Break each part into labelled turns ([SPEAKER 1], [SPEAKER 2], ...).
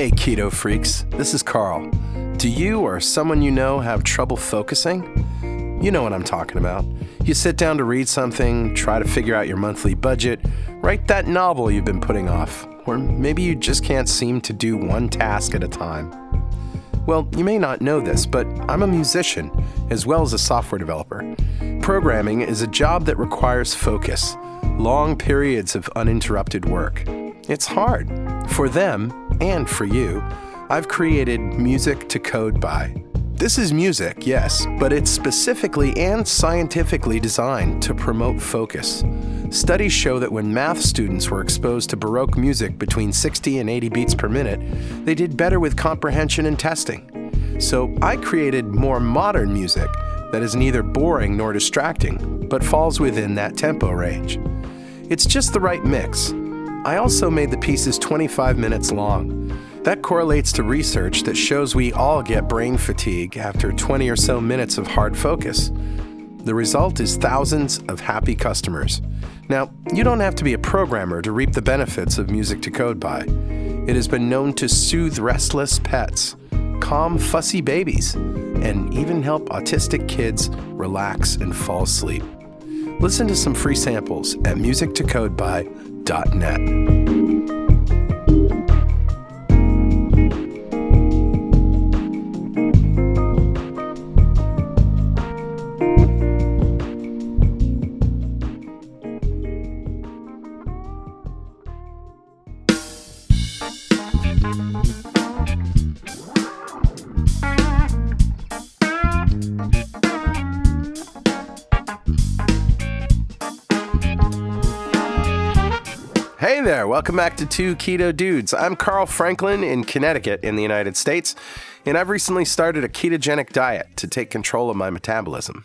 [SPEAKER 1] Hey, keto freaks, this is Carl. Do you or someone you know have trouble focusing? You know what I'm talking about. You sit down to read something, try to figure out your monthly budget, write that novel you've been putting off, or maybe you just can't seem to do one task at a time. Well, you may not know this, but I'm a musician as well as a software developer. Programming is a job that requires focus, long periods of uninterrupted work. It's hard for them and for you. I've created Music to Code By. This is music, yes, but it's specifically and scientifically designed to promote focus. Studies show that when math students were exposed to Baroque music between 60 and 80 beats per minute, they did better with comprehension and testing. So I created more modern music that is neither boring nor distracting, but falls within that tempo range. It's just the right mix. I also made the pieces 25 minutes long. That correlates to research that shows we all get brain fatigue after 20 or so minutes of hard focus. The result is thousands of happy customers. Now, you don't have to be a programmer to reap the benefits of Music to Code By. It has been known to soothe restless pets, calm fussy babies, and even help autistic kids relax and fall asleep. Listen to some free samples at musictocodeby.net. welcome back to Two Keto Dudes. I'm Carl Franklin in Connecticut in the United States, and I've recently started a ketogenic diet to take control of my metabolism.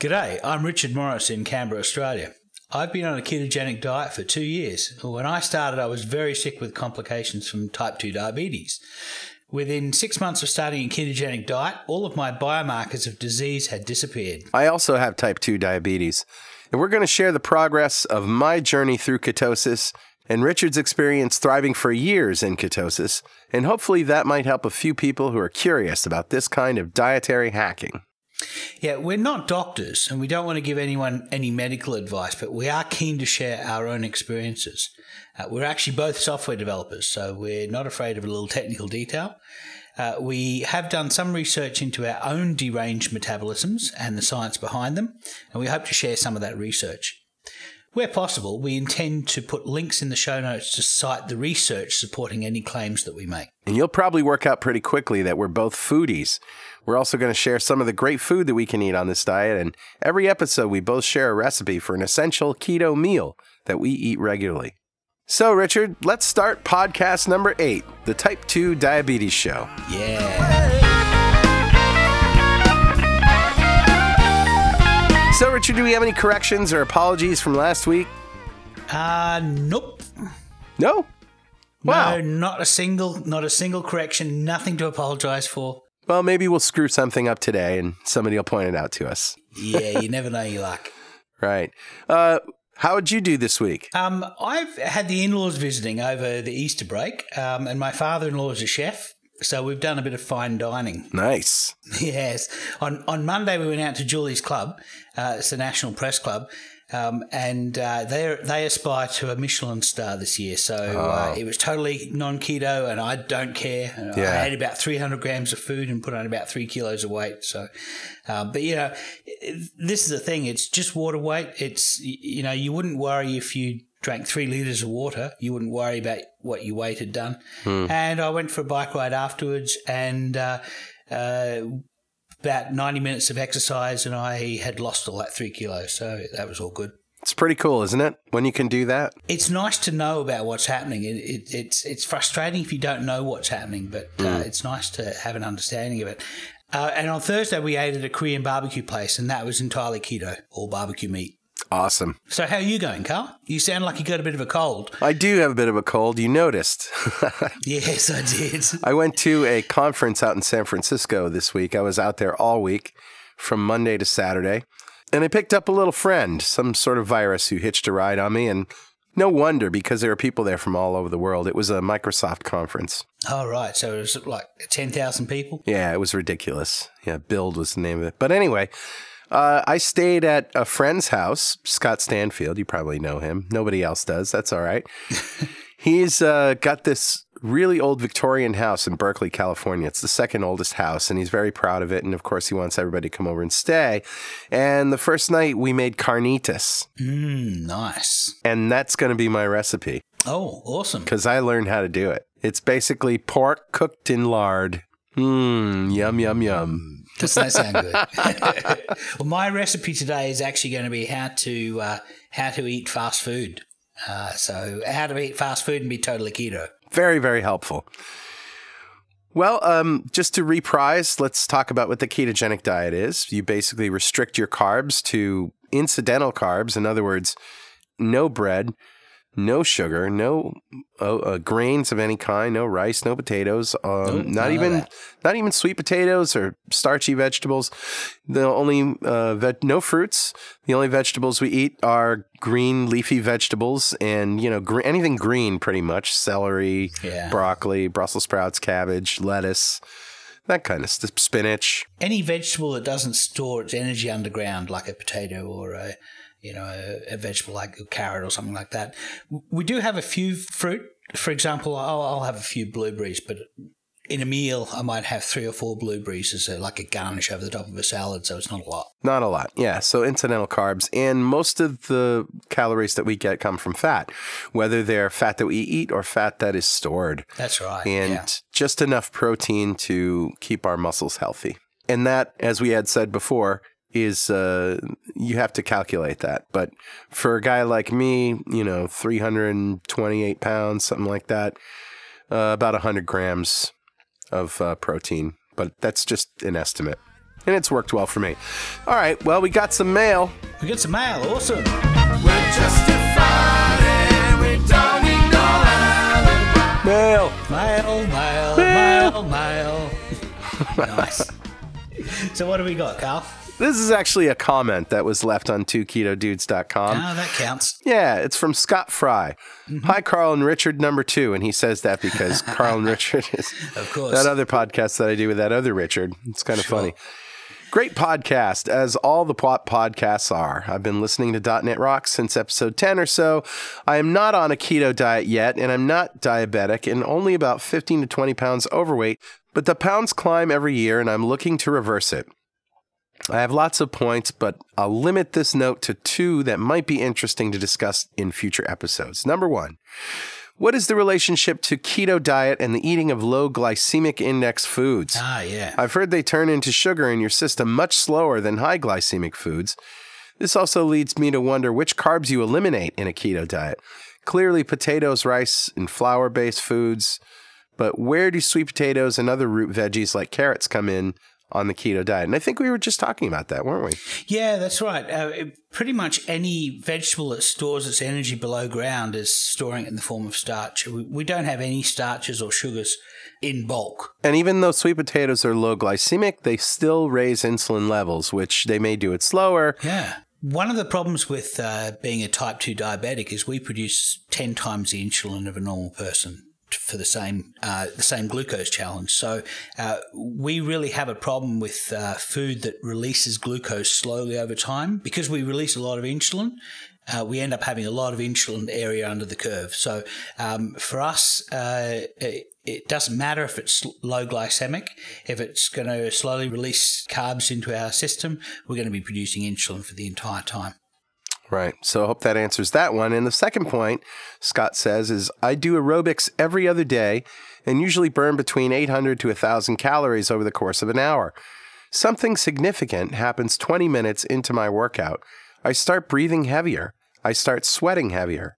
[SPEAKER 2] G'day, I'm Richard Morris in Canberra, Australia. I've been on a ketogenic diet for two years. When I started, I was very sick with complications from type 2 diabetes. Within six months of starting a ketogenic diet, all of my biomarkers of disease had disappeared.
[SPEAKER 1] I also have type 2 diabetes, and we're going to share the progress of my journey through ketosis and Richard's experience thriving for years in ketosis, and hopefully that might help a few people who are curious about this kind of dietary hacking.
[SPEAKER 2] Yeah, we're not doctors and we don't want to give anyone any medical advice, but we are keen to share our own experiences. Uh, we're actually both software developers, so we're not afraid of a little technical detail. Uh, we have done some research into our own deranged metabolisms and the science behind them, and we hope to share some of that research. Where possible, we intend to put links in the show notes to cite the research supporting any claims that we make.
[SPEAKER 1] And you'll probably work out pretty quickly that we're both foodies. We're also going to share some of the great food that we can eat on this diet, and every episode we both share a recipe for an essential keto meal that we eat regularly. So, Richard, let's start podcast number eight the Type 2 Diabetes Show.
[SPEAKER 2] Yeah.
[SPEAKER 1] So, Richard, do we have any corrections or apologies from last week?
[SPEAKER 2] Uh, nope.
[SPEAKER 1] No? Wow.
[SPEAKER 2] No, not a single, not a single correction, nothing to apologize for.
[SPEAKER 1] Well, maybe we'll screw something up today and somebody will point it out to us.
[SPEAKER 2] Yeah, you never know your luck.
[SPEAKER 1] Right. Uh, how would you do this week?
[SPEAKER 2] Um, I've had the in-laws visiting over the Easter break, um, and my father-in-law is a chef, so we've done a bit of fine dining.
[SPEAKER 1] Nice.
[SPEAKER 2] Yes. On on Monday we went out to Julie's Club. Uh, it's the National Press Club. Um, and uh, they they aspire to a Michelin star this year, so uh, it was totally non keto, and I don't care.
[SPEAKER 1] Yeah.
[SPEAKER 2] I ate about three hundred grams of food and put on about three kilos of weight. So, uh, but you know, this is the thing; it's just water weight. It's you know, you wouldn't worry if you drank three liters of water. You wouldn't worry about what your weight had done. And I went for a bike ride afterwards, and uh, uh, about 90 minutes of exercise, and I had lost all that three kilos. So that was all good.
[SPEAKER 1] It's pretty cool, isn't it? When you can do that.
[SPEAKER 2] It's nice to know about what's happening. It, it, it's it's frustrating if you don't know what's happening, but uh, it's nice to have an understanding of it. Uh, and on Thursday, we ate at a Korean barbecue place, and that was entirely keto, all barbecue meat.
[SPEAKER 1] Awesome.
[SPEAKER 2] So, how are you going, Carl? You sound like you got a bit of a cold.
[SPEAKER 1] I do have a bit of a cold. You noticed.
[SPEAKER 2] Yes, I did.
[SPEAKER 1] I went to a conference out in San Francisco this week. I was out there all week from Monday to Saturday. And I picked up a little friend, some sort of virus who hitched a ride on me. And no wonder because there were people there from all over the world. It was a Microsoft conference.
[SPEAKER 2] Oh, right. So it was like 10,000 people?
[SPEAKER 1] Yeah, it was ridiculous. Yeah, Build was the name of it. But anyway, uh, I stayed at a friend's house, Scott Stanfield. You probably know him. Nobody else does. That's all right. He's uh, got this really old Victorian house in Berkeley, California. It's the second oldest house, and he's very proud of it. And of course, he wants everybody to come over and stay. And the first night, we made carnitas,
[SPEAKER 2] Mm, nice.
[SPEAKER 1] and that's going to be my recipe
[SPEAKER 2] Oh, awesome.
[SPEAKER 1] because I learned how to do it. It's basically pork cooked in lard. Mmm, yum, yum, yum.
[SPEAKER 2] Doesn't that sound good? well, my recipe today is actually going to be how to uh, how to eat fast food. Uh, so how to eat fast food and be totally keto.
[SPEAKER 1] Very, very helpful. Well, um, just to reprise, let's talk about what the ketogenic diet is. You basically restrict your carbs to incidental carbs. In other words, no bread, no sugar, no uh, uh, grains of any kind, no rice, no potatoes, um,
[SPEAKER 2] Nope,
[SPEAKER 1] not even not even sweet potatoes or starchy vegetables. The only uh, ve- no fruits. The only vegetables we eat are green leafy vegetables, and you know gre- anything green, pretty much celery,
[SPEAKER 2] Yeah.
[SPEAKER 1] broccoli, Brussels sprouts, cabbage, lettuce, that kind of stuff. Spinach.
[SPEAKER 2] Any vegetable that doesn't store its energy underground, like a potato or a you know a, a vegetable like a carrot or something like that. We do have a few fruit. For example, I'll, I'll have a few blueberries, but in a meal, I might have three or four blueberries as a, like a garnish over the top of a salad. So it's not a lot.
[SPEAKER 1] Not a lot, yeah. So incidental carbs, and most of the calories that we get come from fat, whether they're fat that we eat or fat that is stored.
[SPEAKER 2] That's right.
[SPEAKER 1] and
[SPEAKER 2] yeah.
[SPEAKER 1] just enough protein to keep our muscles healthy. And that, as we had said before, is uh, you have to calculate that. But for a guy like me, you know, 328 pounds, something like that, uh, about 100 grams of uh, protein. But that's just an estimate. And it's worked well for me. All right, well, we got some mail.
[SPEAKER 2] We got some mail. Awesome.
[SPEAKER 1] We're justified and we don't need no Mail.
[SPEAKER 2] Mail, mail, mail, mail. nice. So what do we got, Carl?
[SPEAKER 1] This is actually a comment that was left on 2ketodudes.com.
[SPEAKER 2] Oh, that counts.
[SPEAKER 1] Yeah, it's from Scott Fry.
[SPEAKER 2] Mm-hmm.
[SPEAKER 1] Hi, Carl and Richard, number two. And he says that because Carl and Richard is
[SPEAKER 2] Of course.
[SPEAKER 1] that other podcast that I do with that other Richard. It's kind of funny. Great podcast, as all the pod- podcasts are. I've been listening to .NET Rocks since episode 10 or so. I am not on a keto diet yet, and I'm not diabetic and only about 15 to 20 pounds overweight, but the pounds climb every year, and I'm looking to reverse it. I have lots of points, but I'll limit this note to two that might be interesting to discuss in future episodes. Number one, what is the relationship to keto diet and the eating of low glycemic index foods?
[SPEAKER 2] Ah, yeah.
[SPEAKER 1] I've heard they turn into sugar in your system much slower than high glycemic foods. This also leads me to wonder which carbs you eliminate in a keto diet. Clearly, potatoes, rice, and flour based foods, but where do sweet potatoes and other root veggies like carrots come in on the keto diet? And I think we were just talking about that, weren't we?
[SPEAKER 2] Yeah, that's right. Uh, pretty much any vegetable that stores its energy below ground is storing it in the form of starch. We, we don't have any starches or sugars in bulk.
[SPEAKER 1] And even though sweet potatoes are low glycemic, they still raise insulin levels, which they may do it slower.
[SPEAKER 2] Yeah. One of the problems with uh, being a type 2 diabetic is we produce 10 times the insulin of a normal person for the same uh, the same glucose challenge. So uh, we really have a problem with uh, food that releases glucose slowly over time because we release a lot of insulin. Uh, we end up having a lot of insulin area under the curve. So um, for us, uh, it, it doesn't matter if it's low glycemic. If it's going to slowly release carbs into our system, we're going to be producing insulin for the entire time.
[SPEAKER 1] Right. So I hope that answers that one. And the second point, Scott says, is I do aerobics every other day and usually burn between 800 to 1,000 calories over the course of an hour. Something significant happens 20 minutes into my workout. I start breathing heavier. I start sweating heavier.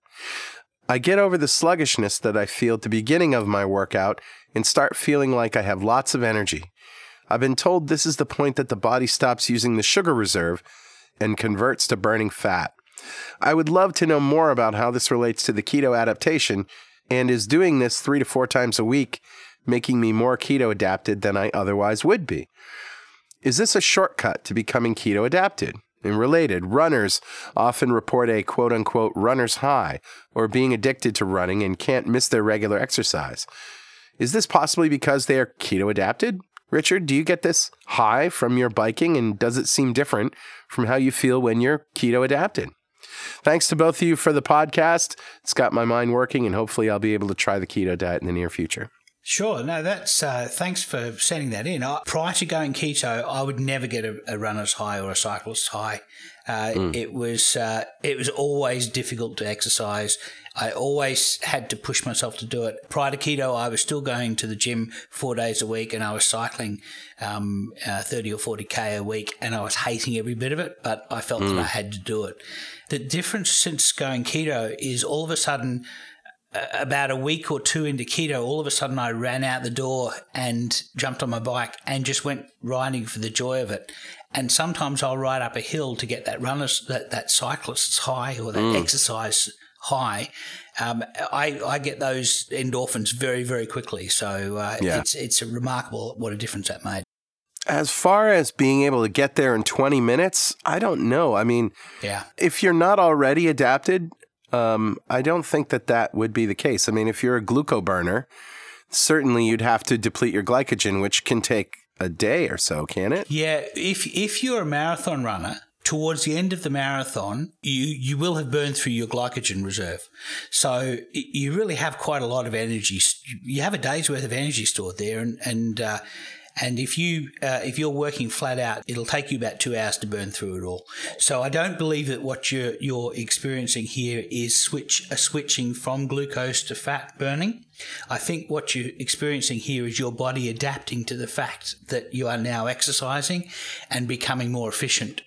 [SPEAKER 1] I get over the sluggishness that I feel at the beginning of my workout and start feeling like I have lots of energy. I've been told this is the point that the body stops using the sugar reserve and converts to burning fat. I would love to know more about how this relates to the keto adaptation and is doing this three to four times a week, making me more keto adapted than I otherwise would be. Is this a shortcut to becoming keto adapted? And related, runners often report a quote unquote runner's high or being addicted to running and can't miss their regular exercise. Is this possibly because they are keto adapted? Richard, do you get this high from your biking and does it seem different from how you feel when you're keto adapted? Thanks to both of you for the podcast. It's got my mind working and hopefully I'll be able to try the keto diet in the near future.
[SPEAKER 2] Sure. No, that's uh, thanks for sending that in. I, prior to going keto, I would never get a, a runner's high or a cyclist's high. Uh, mm. It was uh, it was always difficult to exercise. I always had to push myself to do it. Prior to keto, I was still going to the gym four days a week, and I was cycling um, uh, thirty or forty k a week, and I was hating every bit of it. But I felt mm. that I had to do it. The difference since going keto is all of a sudden about a week or two into keto, all of a sudden I ran out the door and jumped on my bike and just went riding for the joy of it. And sometimes I'll ride up a hill to get that runner's, that, that cyclist's high or that mm. exercise high. Um, I, I get those endorphins very, very quickly. So uh, yeah. it's, it's remarkable what a difference that made.
[SPEAKER 1] As far as being able to get there in 20 minutes, I don't know. I mean,
[SPEAKER 2] yeah.
[SPEAKER 1] if you're not already adapted, um, I don't think that that would be the case. I mean, if you're a gluco burner, certainly you'd have to deplete your glycogen, which can take a day or so, can it?
[SPEAKER 2] Yeah. If if you're a marathon runner, towards the end of the marathon, you, you will have burned through your glycogen reserve. So you really have quite a lot of energy. You have a day's worth of energy stored there, and and uh, and if you uh, if you're working flat out, it'll take you about two hours to burn through it all. So I don't believe that what you're you're experiencing here is switch a switching from glucose to fat burning. I think what you're experiencing here is your body adapting to the fact that you are now exercising and becoming more efficient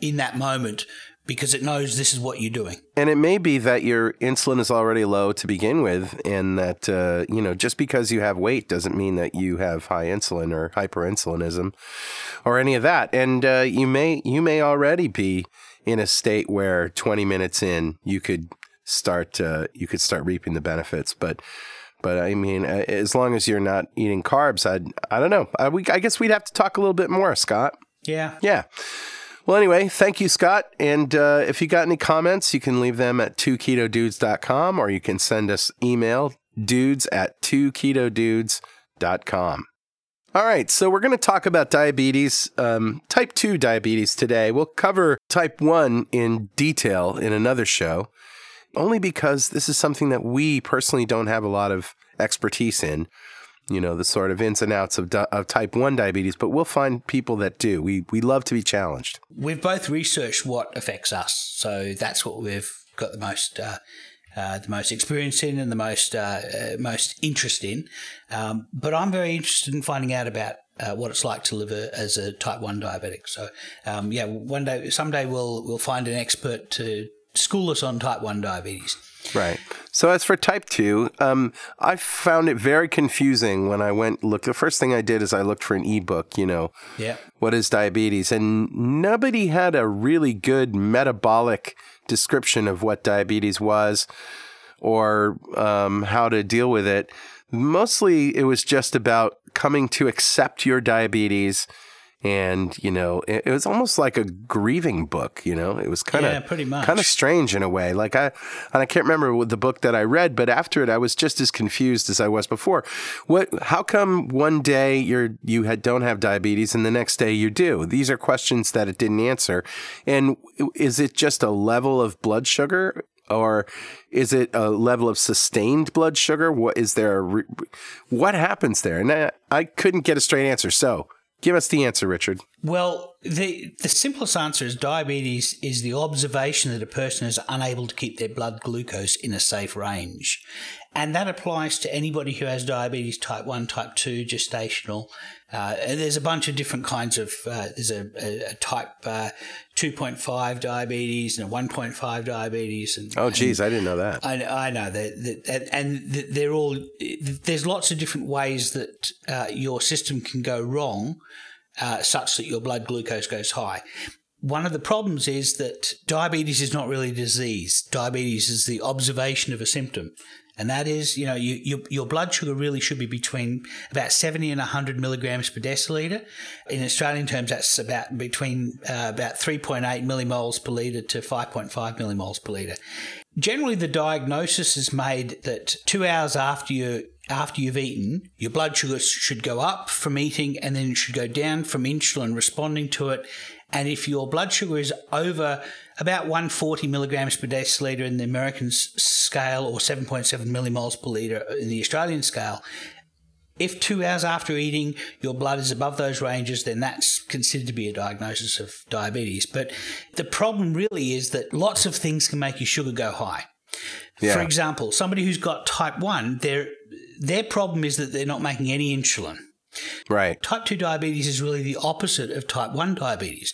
[SPEAKER 2] in that moment because it knows this is what you're doing.
[SPEAKER 1] And it may be that your insulin is already low to begin with, and that, uh, you know, just because you have weight doesn't mean that you have high insulin or hyperinsulinism or any of that. And uh, you may you may already be in a state where 20 minutes in you could start uh, you could start reaping the benefits, but. But I mean, as long as you're not eating carbs, I I don't know. I, we, I guess we'd have to talk a little bit more, Scott.
[SPEAKER 2] Yeah.
[SPEAKER 1] Yeah. Well, anyway, thank you, Scott. And uh, if you got any comments, you can leave them at 2ketodudes.com or you can send us email dudes at 2ketodudes.com. All right, so we're going to talk about diabetes, um, type 2 diabetes today. We'll cover type 1 in detail in another show, only because this is something that we personally don't have a lot of expertise in you know, the sort of ins and outs of, di- of type 1 diabetes, but we'll find people that do. We, we love to be challenged.
[SPEAKER 2] We've both researched what affects us. So that's what we've got the most. Uh, uh, the most experience in and the most uh, uh most interest in, um, but I'm very interested in finding out about uh, what it's like to live a, as a type one diabetic. So, um, yeah, one day, someday we'll we'll find an expert to school us on type one diabetes.
[SPEAKER 1] Right. So as for type two, um, I found it very confusing when I went look. The first thing I did is I looked for an ebook. You know,
[SPEAKER 2] yeah,
[SPEAKER 1] what is diabetes, and nobody had a really good metabolic description of what diabetes was or um, how to deal with it. Mostly, it was just about coming to accept your diabetes and you know it, it, was almost like a grieving book you know? It was kind of
[SPEAKER 2] yeah, pretty much.
[SPEAKER 1] kind of strange in a way. Like i and i can't remember the book that i read but after it i was just as confused as i was before. What how come one day you're you had don't have diabetes and the next day you do? These are questions that it didn't answer. And is it just a level of blood sugar? Or is it a level of sustained blood sugar? What is there re- what happens there? And I, I couldn't get a straight answer. So Give us the answer, Richard.
[SPEAKER 2] Well, the the simplest answer is diabetes is the observation that a person is unable to keep their blood glucose in a safe range. And that applies to anybody who has diabetes type 1, type 2, gestational. Uh, there's a bunch of different kinds of, uh, there's a, a, a type uh, 2.5 diabetes and a 1.5 diabetes. And,
[SPEAKER 1] oh, geez,
[SPEAKER 2] and
[SPEAKER 1] I didn't know that.
[SPEAKER 2] I, I know that, and they're all, there's lots of different ways that uh, your system can go wrong uh, such that your blood glucose goes high. One of the problems is that diabetes is not really a disease. Diabetes is the observation of a symptom. And that is, you know, you, you, your blood sugar really should be between about 70 and 100 milligrams per deciliter. In Australian terms, that's about between uh, about 3.8 millimoles per litre to 5.5 millimoles per litre. Generally, the diagnosis is made that two hours after you after you've eaten, your blood sugar should go up from eating and then it should go down from insulin responding to it. And if your blood sugar is over about 140 milligrams per deciliter in the American scale or 7.7 millimoles per litre in the Australian scale, if two hours after eating your blood is above those ranges, then that's considered to be a diagnosis of diabetes. But the problem really is that lots of things can make your sugar go high. Yeah. For example, somebody who's got type 1, their, their problem is that they're not making any insulin.
[SPEAKER 1] Right.
[SPEAKER 2] Type 2 diabetes is really the opposite of type 1 diabetes.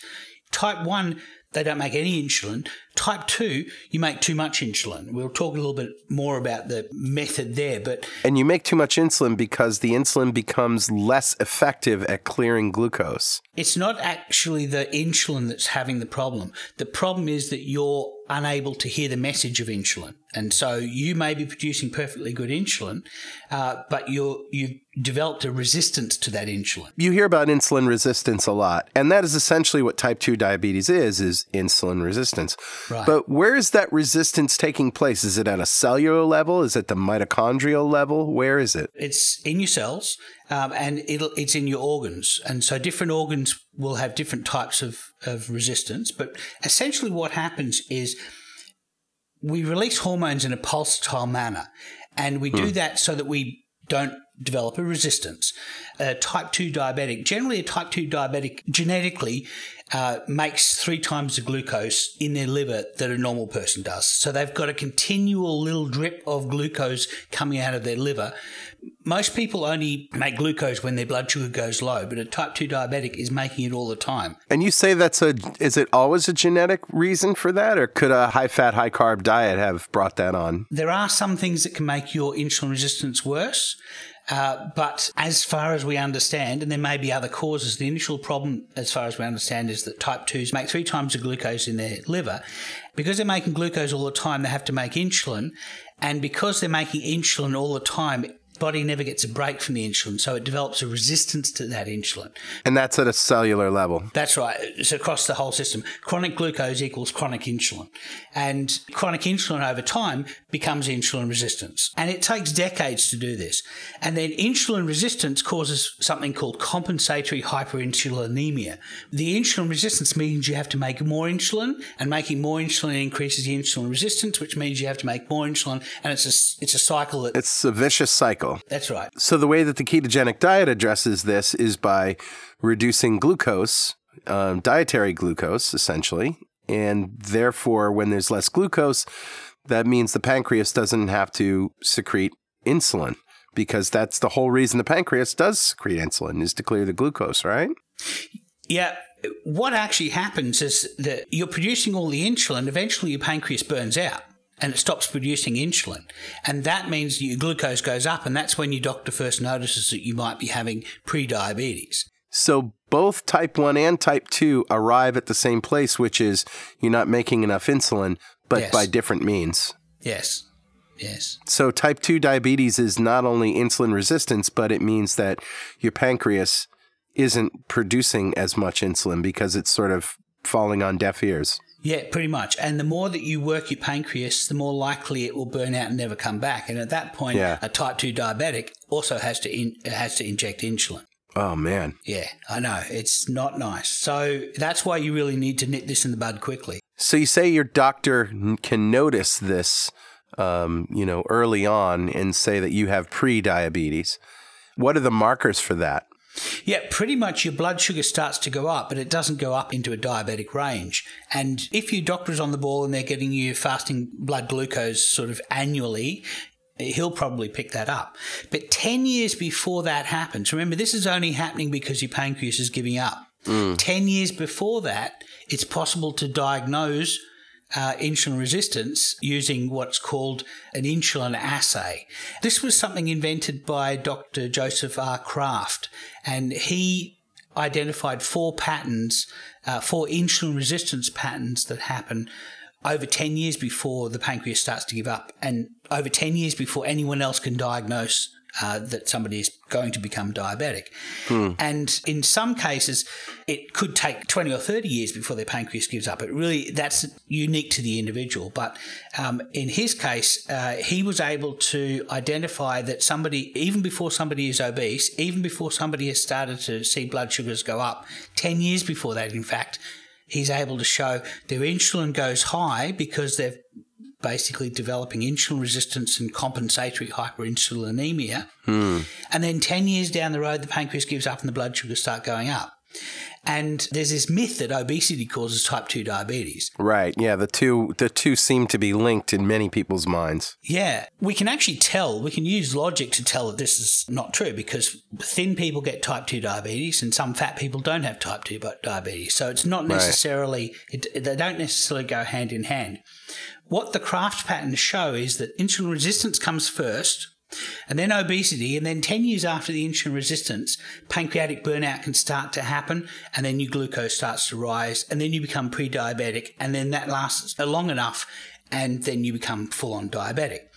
[SPEAKER 2] Type 1 they don't make any insulin. Type 2, you make too much insulin. We'll talk a little bit more about the method there, but
[SPEAKER 1] And you make too much insulin because the insulin becomes less effective at clearing glucose.
[SPEAKER 2] It's not actually the insulin that's having the problem. The problem is that you're unable to hear the message of insulin. And so you may be producing perfectly good insulin, uh, but you're, you've developed a resistance to that insulin.
[SPEAKER 1] You hear about insulin resistance a lot, and that is essentially what type 2 diabetes is, is insulin resistance. Right. But where is that resistance taking place? Is it at a cellular level? Is it the mitochondrial level? Where is it?
[SPEAKER 2] It's in your cells, um, and it's in your organs. And so different organs will have different types of, of resistance. But essentially, what happens is we release hormones in a pulsatile manner. And we do hmm. that so that we don't develop a resistance. A type 2 diabetic, generally, a type 2 diabetic genetically uh, makes three times the glucose in their liver that a normal person does. So they've got a continual little drip of glucose coming out of their liver. Most people only make glucose when their blood sugar goes low, but a type 2 diabetic is making it all the time.
[SPEAKER 1] And you say that's a, is it always a genetic reason for that, or could a high fat, high carb diet have brought that on?
[SPEAKER 2] There are some things that can make your insulin resistance worse. Uh, but as far as we understand, and there may be other causes, the initial problem, as far as we understand, is that type 2s make three times the glucose in their liver. Because they're making glucose all the time, they have to make insulin. And because they're making insulin all the time, body never gets a break from the insulin, so it develops a resistance to that insulin.
[SPEAKER 1] And that's at a cellular level.
[SPEAKER 2] That's right. It's across the whole system. Chronic glucose equals chronic insulin. And chronic insulin over time becomes insulin resistance. And it takes decades to do this. And then insulin resistance causes something called compensatory hyperinsulinemia. The insulin resistance means you have to make more insulin, and making more insulin increases the insulin resistance, which means you have to make more insulin, and it's a, it's a cycle that.
[SPEAKER 1] It's a vicious cycle.
[SPEAKER 2] That's right.
[SPEAKER 1] So the way that the ketogenic diet addresses this is by reducing glucose, um, dietary glucose, essentially. And therefore, when there's less glucose, that means the pancreas doesn't have to secrete insulin because that's the whole reason the pancreas does secrete insulin is to clear the glucose, right?
[SPEAKER 2] Yeah. What actually happens is that you're producing all the insulin, eventually your pancreas burns out and it stops producing insulin. And that means your glucose goes up, and that's when your doctor first notices that you might be having pre-diabetes.
[SPEAKER 1] So both type 1 and type 2 arrive at the same place, which is you're not making enough insulin, but yes. by different means.
[SPEAKER 2] Yes. Yes.
[SPEAKER 1] So type 2 diabetes is not only insulin resistance, but it means that your pancreas isn't producing as much insulin because it's sort of falling on deaf ears.
[SPEAKER 2] Yeah, pretty much. And the more that you work your pancreas, the more likely it will burn out and never come back. And at that point, yeah. a type two diabetic also has to in, has to inject insulin.
[SPEAKER 1] Oh man.
[SPEAKER 2] Yeah, I know. It's not nice. So that's why you really need to nip this in the bud quickly.
[SPEAKER 1] So you say your doctor can notice this, um, you know, early on and say that you have pre-diabetes. What are the markers for that?
[SPEAKER 2] Yeah, pretty much your blood sugar starts to go up, but it doesn't go up into a diabetic range. And if your doctor's on the ball and they're getting you fasting blood glucose sort of annually, he'll probably pick that up. But 10 years before that happens, remember, this is only happening because your pancreas is giving up. Mm. 10 years before that, it's possible to diagnose uh, insulin resistance using what's called an insulin assay. This was something invented by Dr. Joseph R. Kraft, and he identified four patterns, uh, four insulin resistance patterns that happen over 10 years before the pancreas starts to give up and over 10 years before anyone else can diagnose uh, that somebody is going to become diabetic. And in some cases, it could take 20 or 30 years before their pancreas gives up. It really, that's unique to the individual. But um, in his case, uh, he was able to identify that somebody, even before somebody is obese, even before somebody has started to see blood sugars go up, 10 years before that, in fact, he's able to show their insulin goes high because they've basically developing insulin resistance and compensatory hyperinsulinemia. Hmm. And then 10 years down the road, the pancreas gives up and the blood sugars start going up. And there's this myth that obesity causes type 2 diabetes.
[SPEAKER 1] Right. Yeah. The two the two seem to be linked in many people's minds.
[SPEAKER 2] Yeah, we can actually tell, we can use logic to tell that this is not true because thin people get type 2 diabetes and some fat people don't have type 2 diabetes. So it's not necessarily, it, they don't necessarily go hand in hand. What the Kraft patterns show is that insulin resistance comes first. And then obesity, and then 10 years after the insulin resistance, pancreatic burnout can start to happen, and then your glucose starts to rise, and then you become pre diabetic, and then that lasts long enough, and then you become full on diabetic.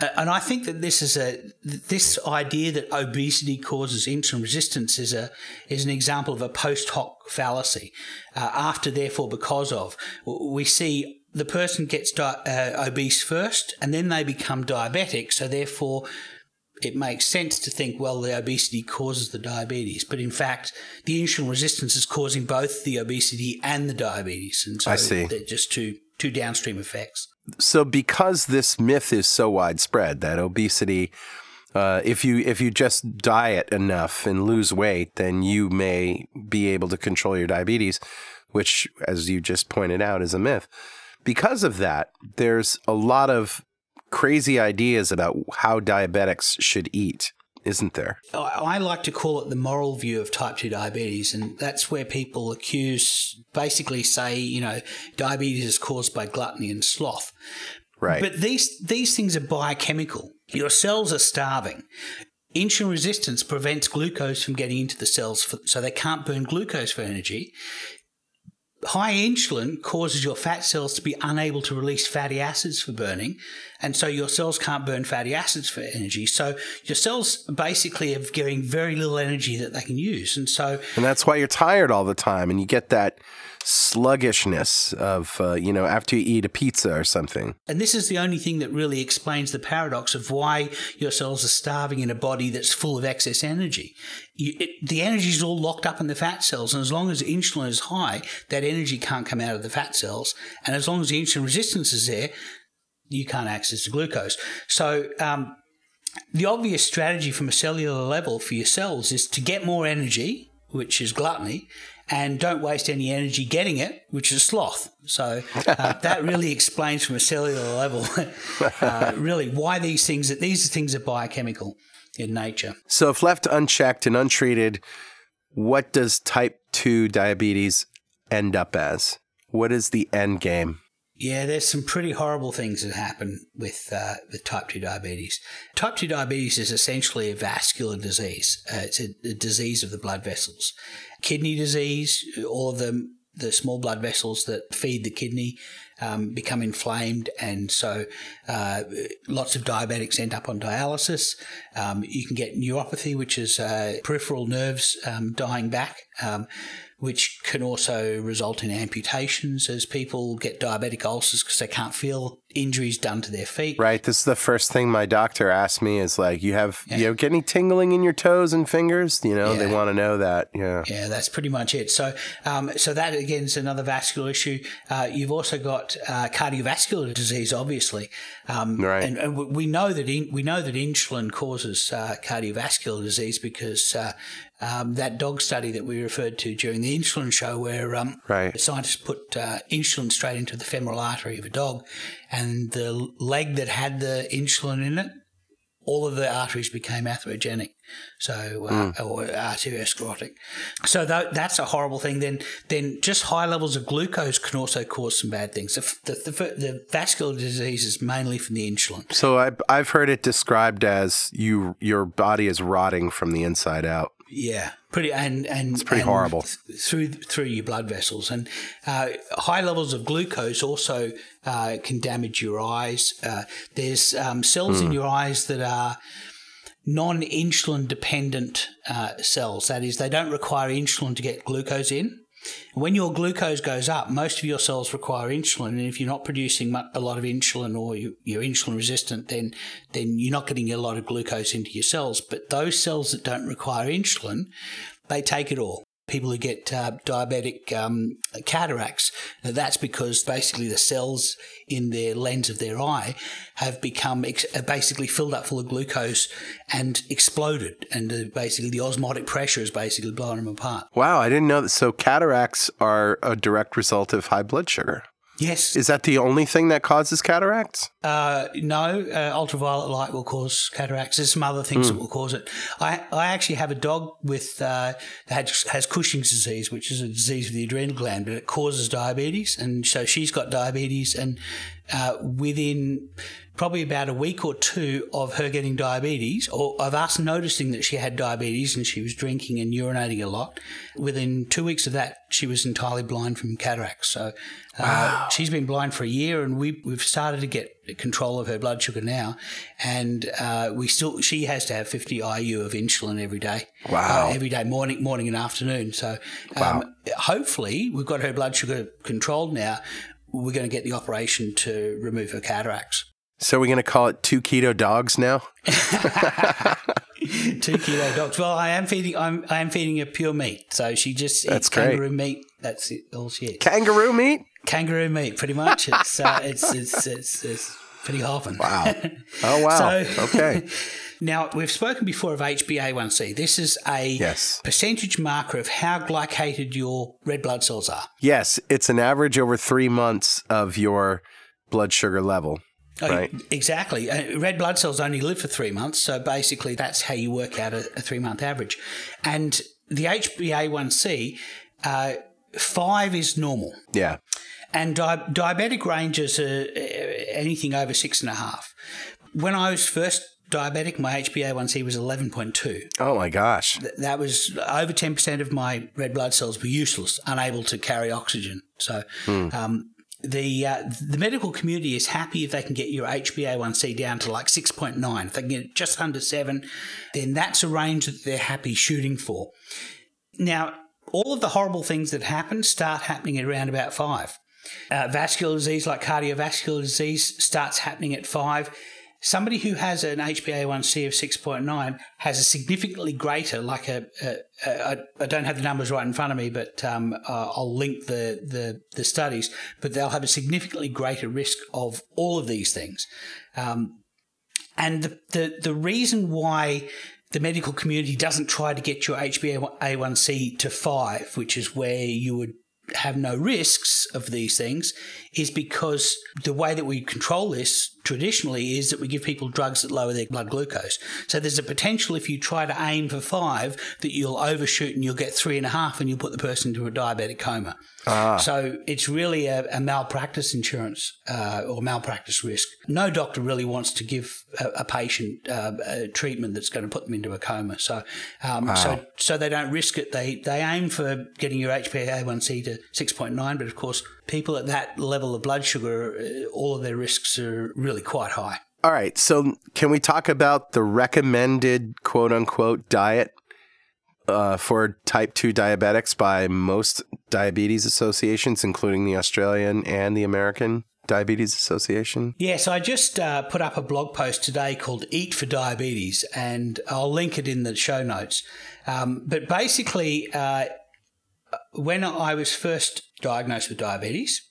[SPEAKER 2] Uh, and I think that this is a this idea that obesity causes insulin resistance is a is an example of a post hoc fallacy. Uh, after, therefore, because of, we see the person gets di- uh, obese first, and then they become diabetic. So therefore, it makes sense to think, well, the obesity causes the diabetes, but in fact, the insulin resistance is causing both the obesity and the diabetes, and so
[SPEAKER 1] I see.
[SPEAKER 2] they're just two two downstream effects.
[SPEAKER 1] So because this myth is so widespread that obesity uh, if you if you just diet enough and lose weight, then you may be able to control your diabetes, which, as you just pointed out, is a myth. Because of that, there's a lot of crazy ideas about how diabetics should eat, isn't there?
[SPEAKER 2] I I like to call it the moral view of type 2 diabetes, and that's where people accuse, basically say, you know, diabetes is caused by gluttony and sloth.
[SPEAKER 1] Right.
[SPEAKER 2] But these, these things are biochemical. Your cells are starving. Insulin resistance prevents glucose from getting into the cells, for, so they can't burn glucose for energy. High insulin causes your fat cells to be unable to release fatty acids for burning, and so your cells can't burn fatty acids for energy. So your cells basically are getting very little energy that they can use, and so
[SPEAKER 1] and that's why you're tired all the time, and you get that sluggishness of uh, you know after you eat a pizza or something.
[SPEAKER 2] And this is the only thing that really explains the paradox of why your cells are starving in a body that's full of excess energy. You, it, the energy is all locked up in the fat cells, and as long as insulin is high, that energy can't come out of the fat cells. And as long as the insulin resistance is there, you can't access the glucose. So, um, the obvious strategy from a cellular level for your cells is to get more energy, which is gluttony, and don't waste any energy getting it, which is sloth. So uh, that really explains from a cellular level, uh, really why these things That these things are biochemical in nature.
[SPEAKER 1] So if left unchecked and untreated, what does type two diabetes end up as? What is the end game?
[SPEAKER 2] Yeah, there's some pretty horrible things that happen with uh, with type two diabetes. Type two diabetes is essentially a vascular disease. Uh, it's a, a disease of the blood vessels, kidney disease. All of the the small blood vessels that feed the kidney um, become inflamed, and so uh, lots of diabetics end up on dialysis. Um, you can get neuropathy, which is uh, peripheral nerves um, dying back. Which can also result in amputations as people get diabetic ulcers because they can't feel injuries done to their feet.
[SPEAKER 1] Right. This is the first thing my doctor asked me is like, you have you know, get any tingling in your toes and fingers? You know, they want to know that. Yeah.
[SPEAKER 2] Yeah, that's pretty much it. So, um, so that again is another vascular issue. Uh, you've also got uh, cardiovascular disease, obviously, um,
[SPEAKER 1] Right.
[SPEAKER 2] And, and we know that in, we know that insulin causes uh, cardiovascular disease because uh, um, that dog study that we referred to during the insulin show, where um,
[SPEAKER 1] Right.
[SPEAKER 2] scientists put uh, insulin straight into the femoral artery of a dog, and the leg that had the insulin in it, all of the arteries became atherogenic, so uh, or arteriosclerotic. So tha- that's a horrible thing. Then, then just high levels of glucose can also cause some bad things. The, the, the, the vascular disease is mainly from the insulin.
[SPEAKER 1] So I, I've heard it described as you your body is rotting from the inside out.
[SPEAKER 2] Yeah, pretty and and it's
[SPEAKER 1] pretty horrible.
[SPEAKER 2] through through your blood vessels and uh, high levels of glucose also uh, can damage your eyes. Uh, there's um, cells
[SPEAKER 1] Hmm.
[SPEAKER 2] in your eyes that are non insulin dependent uh, cells. That is, they don't require insulin to get glucose in. When your glucose goes up, most of your cells require insulin, and if you're not producing a lot of insulin or you're insulin resistant, then then you're not getting a lot of glucose into your cells. But those cells that don't require insulin, they take it all people who get uh, diabetic um, cataracts, that's because basically the cells in their lens of their eye have become ex- basically filled up full of glucose and exploded. And uh, basically the osmotic pressure is basically blowing them apart.
[SPEAKER 1] Wow, I didn't know that. So cataracts are a direct result of high blood sugar.
[SPEAKER 2] Yes.
[SPEAKER 1] Is that the only thing that causes cataracts?
[SPEAKER 2] Uh, no, uh, ultraviolet light will cause cataracts. There's some other things mm. that will cause it. I, I actually have a dog with uh, that has Cushing's disease, which is a disease of the adrenal gland, but it causes diabetes, and so she's got diabetes, and uh, within probably about a week or two of her getting diabetes, or of us noticing that she had diabetes and she was drinking and urinating a lot, within two weeks of that, she was entirely blind from cataracts. So uh, wow. she's been blind for a year, and we, we've started to get control of her blood sugar now, and uh, we still she has to have 50 IU of insulin every day.
[SPEAKER 1] Wow!
[SPEAKER 2] Uh, every day, morning, morning and afternoon. So um, wow. hopefully we've got her blood sugar controlled now. We're going to get the operation to remove her cataracts.
[SPEAKER 1] So we're going to call it two keto dogs now. two
[SPEAKER 2] keto dogs. Well, I am feeding. I'm I am feeding her pure meat. So she just
[SPEAKER 1] That's
[SPEAKER 2] eats
[SPEAKER 1] great.
[SPEAKER 2] kangaroo meat. That's it, all she eats.
[SPEAKER 1] Kangaroo meat.
[SPEAKER 2] Kangaroo meat, pretty much. It's uh, it's, it's it's it's pretty often.
[SPEAKER 1] Wow. Oh wow. so, okay.
[SPEAKER 2] Now, we've spoken before of HbA1c. This is a
[SPEAKER 1] yes.
[SPEAKER 2] percentage marker of how glycated your red blood cells are.
[SPEAKER 1] Yes, it's an average over three months of your blood sugar level. Oh, right.
[SPEAKER 2] Exactly. Uh, red blood cells only live for three months, so basically that's how you work out a, three month average. And the HbA1c, uh, five is normal.
[SPEAKER 1] Yeah.
[SPEAKER 2] And di- diabetic ranges are uh, anything over six and a half. When I was first diabetic, my HbA1c was 11.2.
[SPEAKER 1] Oh my gosh.
[SPEAKER 2] Th- that was over 10% of my red blood cells were useless, unable to carry oxygen. So, hmm. um, the uh, the medical community is happy if they can get your HbA1c down to like 6.9. If they can get just under 7, then that's a range that they're happy shooting for. Now, all of the horrible things that happen start happening at around about 5. Uh, vascular disease like cardiovascular disease starts happening at 5 somebody who has an HbA1c of 6.9 has a significantly greater, like a, a, a I don't have the numbers right in front of me, but um, uh, I'll link the, the, the, studies, but they'll have a significantly greater risk of all of these things. Um, and the, the, the reason why the medical community doesn't try to get your HbA1c to five, which is where you would have no risks of these things is because the way that we control this traditionally is that we give people drugs that lower their blood glucose. So there's a potential if you try to aim for five that you'll overshoot and you'll get three and a half and you'll put the person into a diabetic coma. Ah. So it's really a, a malpractice insurance uh, or malpractice risk. No doctor really wants to give a, a patient uh, a treatment that's going to put them into a coma. So, um, wow. so, so they don't risk it. They they aim for getting your HbA1c to six point nine, but of course, people at that level of blood sugar, uh, all of their risks are really quite high.
[SPEAKER 1] All right. So, can we talk about the recommended quote unquote diet uh, for type 2 diabetics by most diabetes associations, including the Australian and the American Diabetes Association?
[SPEAKER 2] Yes, I just uh, put up a blog post today called Eat for Diabetes, and I'll link it in the show notes. Um, but basically, uh, when I was first diagnosed with diabetes,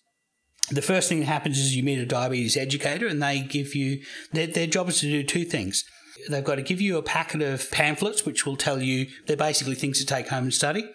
[SPEAKER 2] the first thing that happens is you meet a diabetes educator and they give you their, their job is to do two things They've got to give you a packet of pamphlets, which will tell you they're basically things to take home and study.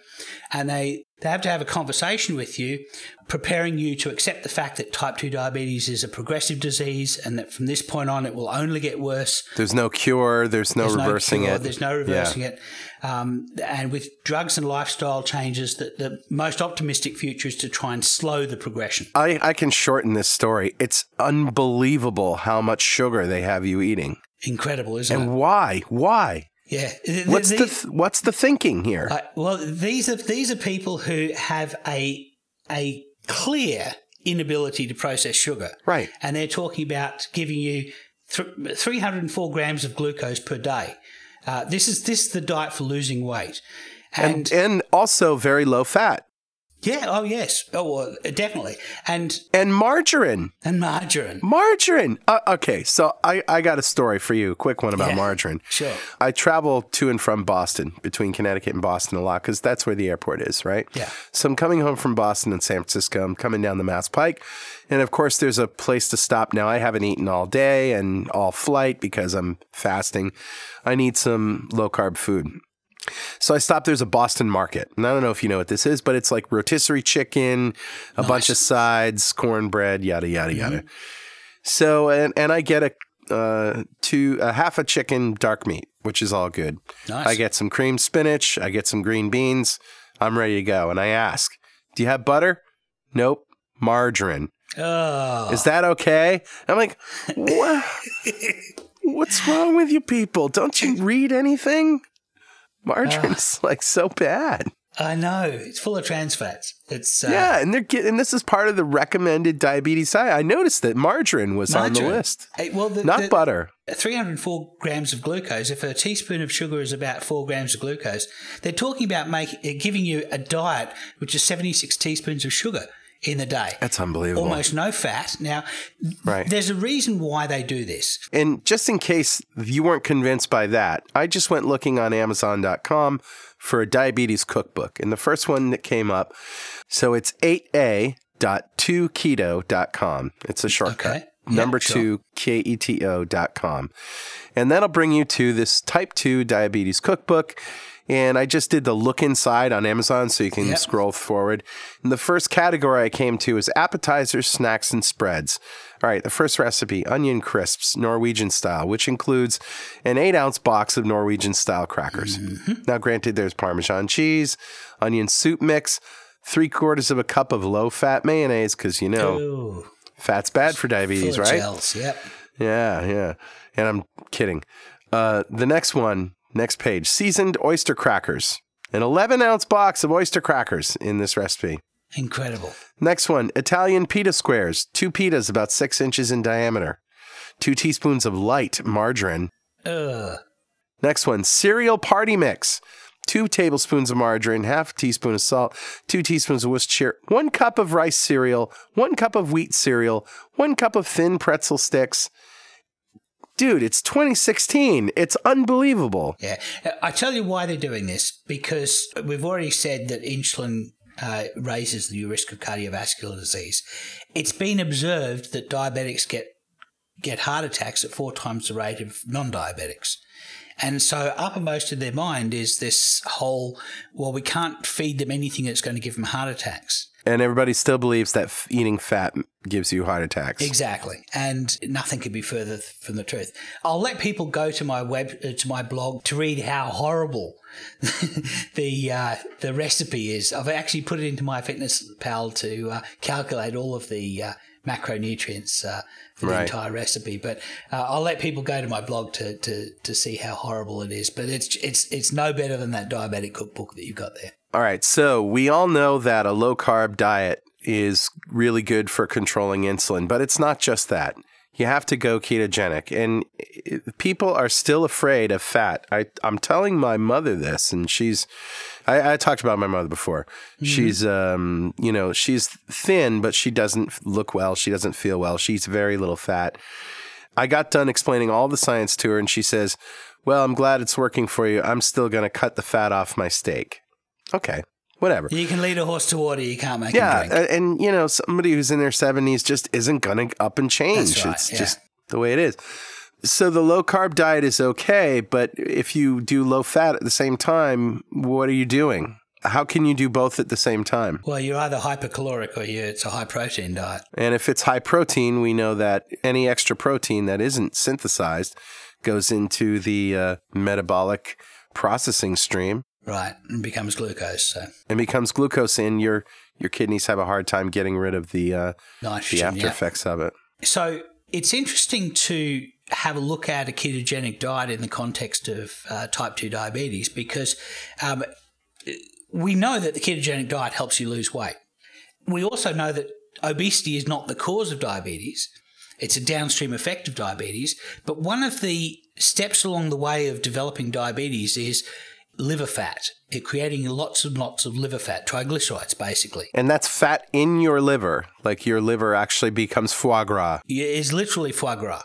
[SPEAKER 2] And they, they have to have a conversation with you, preparing you to accept the fact that type 2 diabetes is a progressive disease and that from this point on it will only get worse.
[SPEAKER 1] There's no cure, there's no there's reversing no cure,
[SPEAKER 2] it. There's no reversing yeah. it. Um, and with drugs and lifestyle changes, that the most optimistic future is to try and slow the progression.
[SPEAKER 1] I, I can shorten this story. It's unbelievable how much sugar they have you eating
[SPEAKER 2] incredible, isn't
[SPEAKER 1] and
[SPEAKER 2] it?
[SPEAKER 1] And why? Why?
[SPEAKER 2] Yeah.
[SPEAKER 1] What's the, what's the thinking here? Uh,
[SPEAKER 2] well, these are these are people who have a a clear inability to process sugar.
[SPEAKER 1] Right.
[SPEAKER 2] And they're talking about giving you th- 304 grams of glucose per day. Uh, this is this is the diet for losing weight,
[SPEAKER 1] and, and and also very low fat.
[SPEAKER 2] Yeah. Oh, yes. Oh, well, definitely. And
[SPEAKER 1] and margarine.
[SPEAKER 2] And margarine.
[SPEAKER 1] Margarine. Uh, okay, so I I got a story for you. A quick one about
[SPEAKER 2] Yeah,
[SPEAKER 1] margarine.
[SPEAKER 2] sure.
[SPEAKER 1] I travel to and from Boston, between Connecticut and Boston a lot, because that's where the airport is, right?
[SPEAKER 2] Yeah.
[SPEAKER 1] So I'm coming home from Boston and San Francisco. I'm coming down the Mass Pike, and of course, there's a place to stop. Now I haven't eaten all day and all flight because I'm fasting. I need some low carb food. So I stopped. There's a Boston Market, and I don't know if you know what this is, but it's like rotisserie chicken, a bunch of sides, cornbread, yada yada yada. So and and I get a uh, two a half a chicken dark meat, which is all good.
[SPEAKER 2] Nice.
[SPEAKER 1] I get some cream spinach. I get some green beans. I'm ready to go. And I ask, "Do you have butter?" Nope. Margarine.
[SPEAKER 2] Oh.
[SPEAKER 1] Is that okay? I'm like, what? What's wrong with you people? Don't you read anything? Margarine's like so bad.
[SPEAKER 2] I know. It's full of trans fats. It's uh,
[SPEAKER 1] Yeah, and they're get, and this is part of the recommended diabetes diet. I noticed that margarine was on the list,
[SPEAKER 2] Hey, well, the,
[SPEAKER 1] not
[SPEAKER 2] the-
[SPEAKER 1] butter.
[SPEAKER 2] 304 grams of glucose. If a teaspoon of sugar is about four grams of glucose, they're talking about making giving you a diet which is 76 teaspoons of sugar in the day.
[SPEAKER 1] That's unbelievable.
[SPEAKER 2] Almost no fat. Now,
[SPEAKER 1] Right.
[SPEAKER 2] there's a reason why they do this.
[SPEAKER 1] And just in case you weren't convinced by that, I just went looking on Amazon.com for a diabetes cookbook. And the first one that came up, so it's 8a.2keto.com. It's a shortcut.
[SPEAKER 2] Okay. Yeah,
[SPEAKER 1] Number
[SPEAKER 2] sure.
[SPEAKER 1] two, K E T O.com. And that'll bring you to this type 2 diabetes cookbook. And I just did the look inside on Amazon so you can
[SPEAKER 2] Yep.
[SPEAKER 1] scroll forward. And the first category I came to is appetizers, snacks, and spreads. All right, the first recipe onion crisps, Norwegian style, which includes an eight ounce box of Norwegian style crackers. Now, granted, there's Parmesan cheese, onion soup mix, three quarters of a cup of low fat mayonnaise, because you know,
[SPEAKER 2] Ooh,
[SPEAKER 1] fat's bad for diabetes,
[SPEAKER 2] full
[SPEAKER 1] right?
[SPEAKER 2] gels. Yep.
[SPEAKER 1] Yeah, yeah. And I'm kidding. Uh, the next one, next page, seasoned oyster crackers. An 11 ounce box of oyster crackers in this recipe.
[SPEAKER 2] Incredible.
[SPEAKER 1] Next one, Italian pita squares. Two pitas about six inches in diameter. Two teaspoons of light margarine.
[SPEAKER 2] Ugh.
[SPEAKER 1] Next one, cereal party mix. Two tablespoons of margarine, half a teaspoon of salt, two teaspoons of Worcestershire, one cup of rice cereal, one cup of wheat cereal, one cup of thin pretzel sticks. Dude, it's 2016. It's unbelievable.
[SPEAKER 2] Yeah. I tell you why they're doing this because we've already said that insulin uh, raises the risk of cardiovascular disease. It's been observed that diabetics get get heart attacks at four times the rate of non-diabetics. And so uppermost in their mind is this whole, well, we can't feed them anything that's going to give them heart attacks.
[SPEAKER 1] And everybody still believes that f- eating fat gives you heart attacks.
[SPEAKER 2] Exactly, and nothing could be further th- from the truth. I'll let people go to my web uh, to my blog to read how horrible the uh, the recipe is. I've actually put it into my Fitness Pal to uh, calculate all of the uh, macronutrients uh, for the
[SPEAKER 1] Right.
[SPEAKER 2] entire recipe. But uh, I'll let people go to my blog to, to to see how horrible it is. But it's it's it's no better than that diabetic cookbook that you've got there.
[SPEAKER 1] All right. So we all know that a low carb diet is really good for controlling insulin, but it's not just that. You have to go ketogenic. And people are still afraid of fat. I, I'm telling my mother this, and she's, I, I talked about my mother before. She's, um, you know, she's thin, but she doesn't look well. She doesn't feel well. She's very little fat. I got done explaining all the science to her, and she says, Well, I'm glad it's working for you. I'm still going to cut the fat off my steak. Okay, whatever.
[SPEAKER 2] You can lead a horse to water, you can't make
[SPEAKER 1] Yeah,
[SPEAKER 2] him drink.
[SPEAKER 1] and you know, somebody who's in their 70s just isn't going to up and change.
[SPEAKER 2] That's right,
[SPEAKER 1] it's
[SPEAKER 2] yeah.
[SPEAKER 1] just the way it is. So the low carb diet is okay, but if you do low fat at the same time, what are you doing? How can you do both at the same time?
[SPEAKER 2] Well, you're either hypercaloric or you it's a high protein diet.
[SPEAKER 1] And if it's high protein, we know that any extra protein that isn't synthesized goes into the uh, metabolic processing stream
[SPEAKER 2] Right, and becomes glucose. So
[SPEAKER 1] and becomes glucose, and your your kidneys have a hard time getting rid of the uh, the after
[SPEAKER 2] yeah.
[SPEAKER 1] effects of it.
[SPEAKER 2] So it's interesting to have a look at a ketogenic diet in the context of uh, type two diabetes because um, we know that the ketogenic diet helps you lose weight. We also know that obesity is not the cause of diabetes. It's a downstream effect of diabetes. But one of the steps along the way of developing diabetes is liver fat. It creating lots and lots of liver fat, triglycerides, basically.
[SPEAKER 1] And that's fat in your liver. Like your liver actually becomes foie gras.
[SPEAKER 2] It's literally foie gras.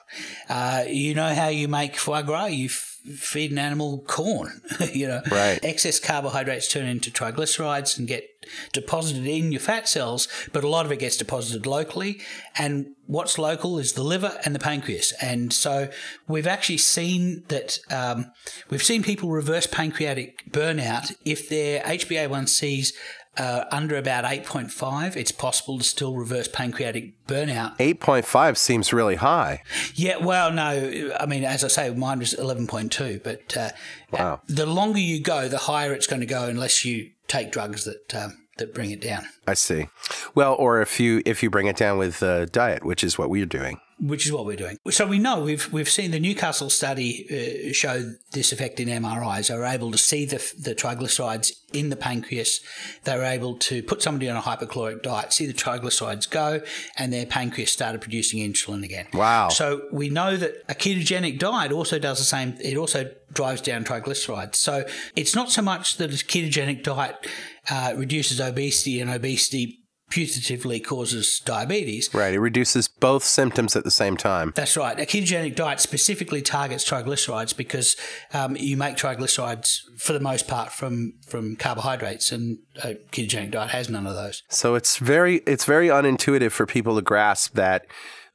[SPEAKER 2] Uh, you know how you make foie gras? You feed an animal corn. you know,
[SPEAKER 1] right.
[SPEAKER 2] excess carbohydrates turn into triglycerides and get deposited in your fat cells, but a lot of it gets deposited locally. And what's local is the liver and the pancreas. And so we've actually seen that um, we've seen people reverse pancreatic burnout if their HbA1c's uh, under about 8.5, it's possible to still reverse pancreatic burnout.
[SPEAKER 1] 8.5 seems really high.
[SPEAKER 2] Yeah, well, no. I mean, as I say, mine was 11.2, but uh,
[SPEAKER 1] wow.
[SPEAKER 2] the longer you go, the higher it's going to go unless you take drugs that. Um, that bring it down.
[SPEAKER 1] I see. Well, or if you if you bring it down with uh, diet, which is what we're doing
[SPEAKER 2] which is what we're doing. So we know we've we've seen the Newcastle study uh, show this effect in MRIs. They were able to see the the triglycerides in the pancreas. They were able to put somebody on a hypocaloric diet, see the triglycerides go, and their pancreas started producing insulin again.
[SPEAKER 1] Wow!
[SPEAKER 2] So we know that a ketogenic diet also does the same. It also drives down triglycerides. So it's not so much that a ketogenic diet uh, reduces obesity and obesity putatively causes diabetes.
[SPEAKER 1] Right. It reduces both symptoms at the same time.
[SPEAKER 2] That's right. A ketogenic diet specifically targets triglycerides because um, you make triglycerides for the most part from from carbohydrates, and a ketogenic diet has none of those.
[SPEAKER 1] So it's very it's very unintuitive for people to grasp that.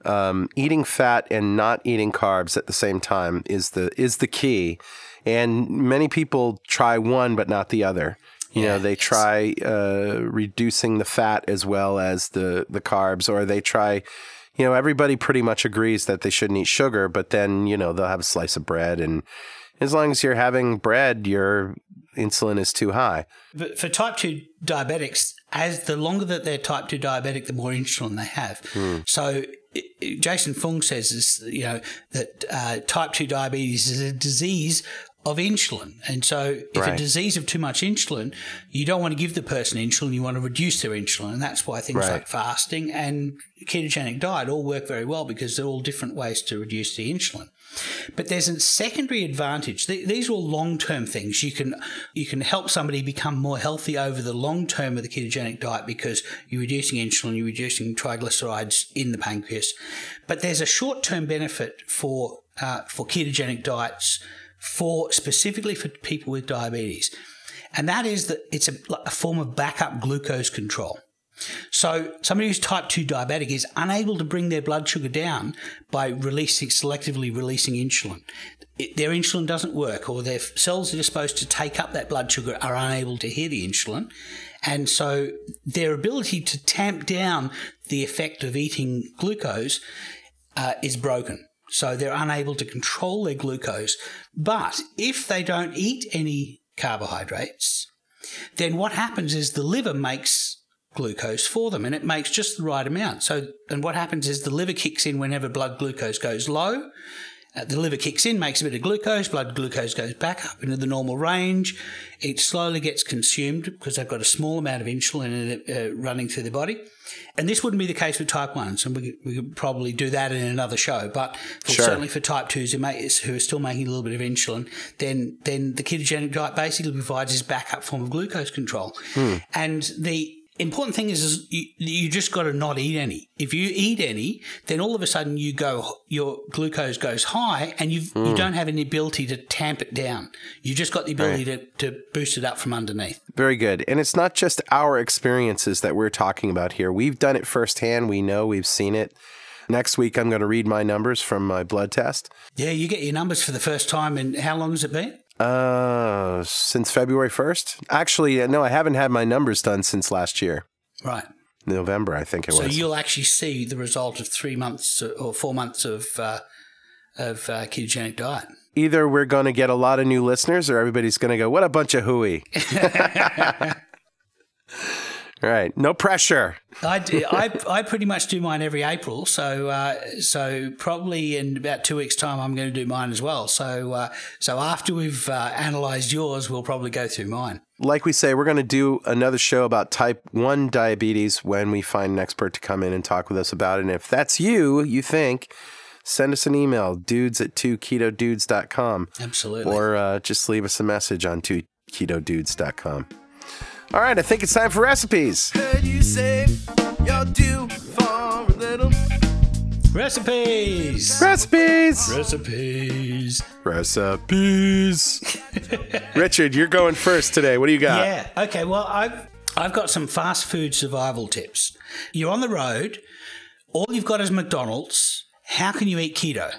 [SPEAKER 1] Um, eating fat and not eating carbs at the same time is the is the key, and many people try one but not the other. You yeah, know, they yes. try uh, reducing the fat as well as the, the carbs, or they try, you know, everybody pretty much agrees that they shouldn't eat sugar, but then, you know, they'll have a slice of bread. And as long as you're having bread, your insulin is too high.
[SPEAKER 2] But for type 2 diabetics, as the longer that they're type 2 diabetic, the more insulin they have. Mm. So Jason Fung says this, you know, that uh, type 2 diabetes is a disease of insulin. And so, if right. a disease of too much insulin, you don't want to give the person insulin, you want to reduce their insulin. And that's why things right. like fasting and ketogenic diet all work very well because they're all different ways to reduce the insulin. But there's a secondary advantage. These are all long-term things. You can you can help somebody become more healthy over the long term of the ketogenic diet because you're reducing insulin, you're reducing triglycerides in the pancreas. But there's a short-term benefit for uh, for ketogenic diets for specifically for people with diabetes. And that is that it's a, a form of backup glucose control. So somebody who's type 2 diabetic is unable to bring their blood sugar down by releasing selectively releasing insulin. It, their insulin doesn't work or their cells that are supposed to take up that blood sugar are unable to hear the insulin. And so their ability to tamp down the effect of eating glucose uh, is broken. So they're unable to control their glucose. But if they don't eat any carbohydrates, then what happens is the liver makes glucose for them and it makes just the right amount. So, and what happens is the liver kicks in whenever blood glucose goes low the liver kicks in, makes a bit of glucose, blood glucose goes back up into the normal range. It slowly gets consumed because they've got a small amount of insulin uh, running through the body. And this wouldn't be the case with type 1s, and we, we could probably do that in another show. But for, sure. certainly for type 2s who, may, who are still making a little bit of insulin, then, then the ketogenic diet basically provides this backup form of glucose control. Hmm. And the important thing is, is you, you just got to not eat any. If you eat any, then all of a sudden you go, your glucose goes high, and you mm. you don't have any ability to tamp it down. You just got the ability right. to, to boost it up from underneath.
[SPEAKER 1] Very good. And it's not just our experiences that we're talking about here. We've done it firsthand. We know we've seen it. Next week, I'm going to read my numbers from my blood test.
[SPEAKER 2] Yeah, you get your numbers for the first time. And how long has it been?
[SPEAKER 1] Uh, since February 1st? Actually, uh, no, I haven't had my numbers done since last year.
[SPEAKER 2] Right.
[SPEAKER 1] November, I think it
[SPEAKER 2] so
[SPEAKER 1] was.
[SPEAKER 2] So you'll actually see the result of three months or four months of uh, of uh, ketogenic diet.
[SPEAKER 1] Either we're going to get a lot of new listeners, or everybody's going to go, "What a bunch of hooey!" All right. No pressure.
[SPEAKER 2] I, do, I, I pretty much do mine every April, so uh, so probably in about two weeks' time I'm going to do mine as well. So uh, so after we've uh, analysed yours, we'll probably go through mine.
[SPEAKER 1] Like we say, we're going to do another show about type 1 diabetes when we find an expert to come in and talk with us about it. And if that's you, you think, send us an email, dudes at 2ketodudes.com.
[SPEAKER 2] Absolutely.
[SPEAKER 1] Or uh, just leave us a message on 2ketodudes.com. All right, I think it's time for recipes.
[SPEAKER 3] Heard you say you're due for a little.
[SPEAKER 2] Recipes.
[SPEAKER 1] Recipes!
[SPEAKER 2] Recipes.
[SPEAKER 1] Recipes. Richard, you're going first today. What do you got?
[SPEAKER 2] Yeah. Okay. Well, I've I've got some fast food survival tips. You're on the road. All you've got is McDonald's. How can you eat keto?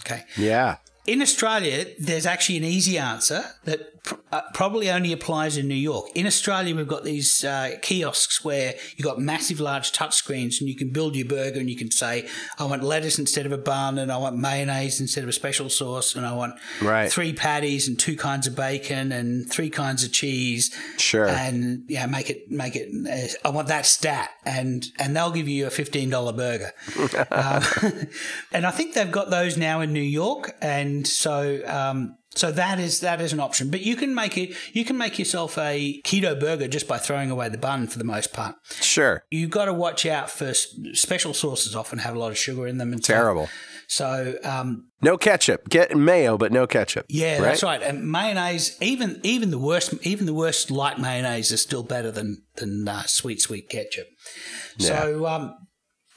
[SPEAKER 2] Okay.
[SPEAKER 1] Yeah.
[SPEAKER 2] In Australia, there's actually an easy answer that pr- uh, probably only applies in New York. In Australia, we've got these uh, kiosks where you've got massive, large touch screens and you can build your burger and you can say, I want lettuce instead of a bun and I want mayonnaise instead of a special sauce and I want
[SPEAKER 1] Right.
[SPEAKER 2] three patties and two kinds of bacon and three kinds of cheese.
[SPEAKER 1] Sure.
[SPEAKER 2] And yeah, make it, make it, uh, I want that stat. And, and they'll give you a $15 burger. Um, and I think they've got those now in New York, and so um, so that is that is an option. But you can make it you can make yourself a keto burger just by throwing away the bun for the most part.
[SPEAKER 1] Sure.
[SPEAKER 2] you've got to watch out for special sauces. Often have a lot of sugar in them and.
[SPEAKER 1] Terrible.
[SPEAKER 2] So um,
[SPEAKER 1] No ketchup. Get mayo, but no ketchup.
[SPEAKER 2] yeah, that's right. And mayonnaise, even even the worst even the worst light mayonnaise is still better than than uh, sweet sweet ketchup. Yeah. So um,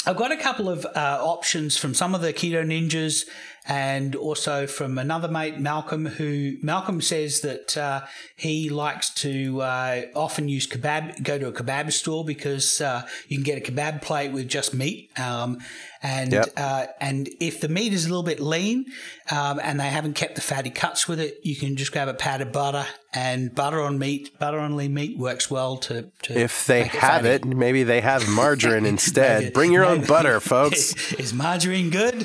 [SPEAKER 2] I've got a couple of uh, options from some of the keto ninjas and also from another mate, Malcolm, who Malcolm says that uh, he likes to uh, often use kebab, go to a kebab store because uh, you can get a kebab plate with just meat. Um, and
[SPEAKER 1] Yep.
[SPEAKER 2] uh, and if the meat is a little bit lean um, and they haven't kept the fatty cuts with it, you can just grab a pat of butter and butter on meat. Butter on lean meat works well to, to
[SPEAKER 1] If they have
[SPEAKER 2] fatty.
[SPEAKER 1] it, maybe they have margarine instead.
[SPEAKER 2] Maybe-
[SPEAKER 1] Bring your own butter, folks.
[SPEAKER 2] Is margarine good?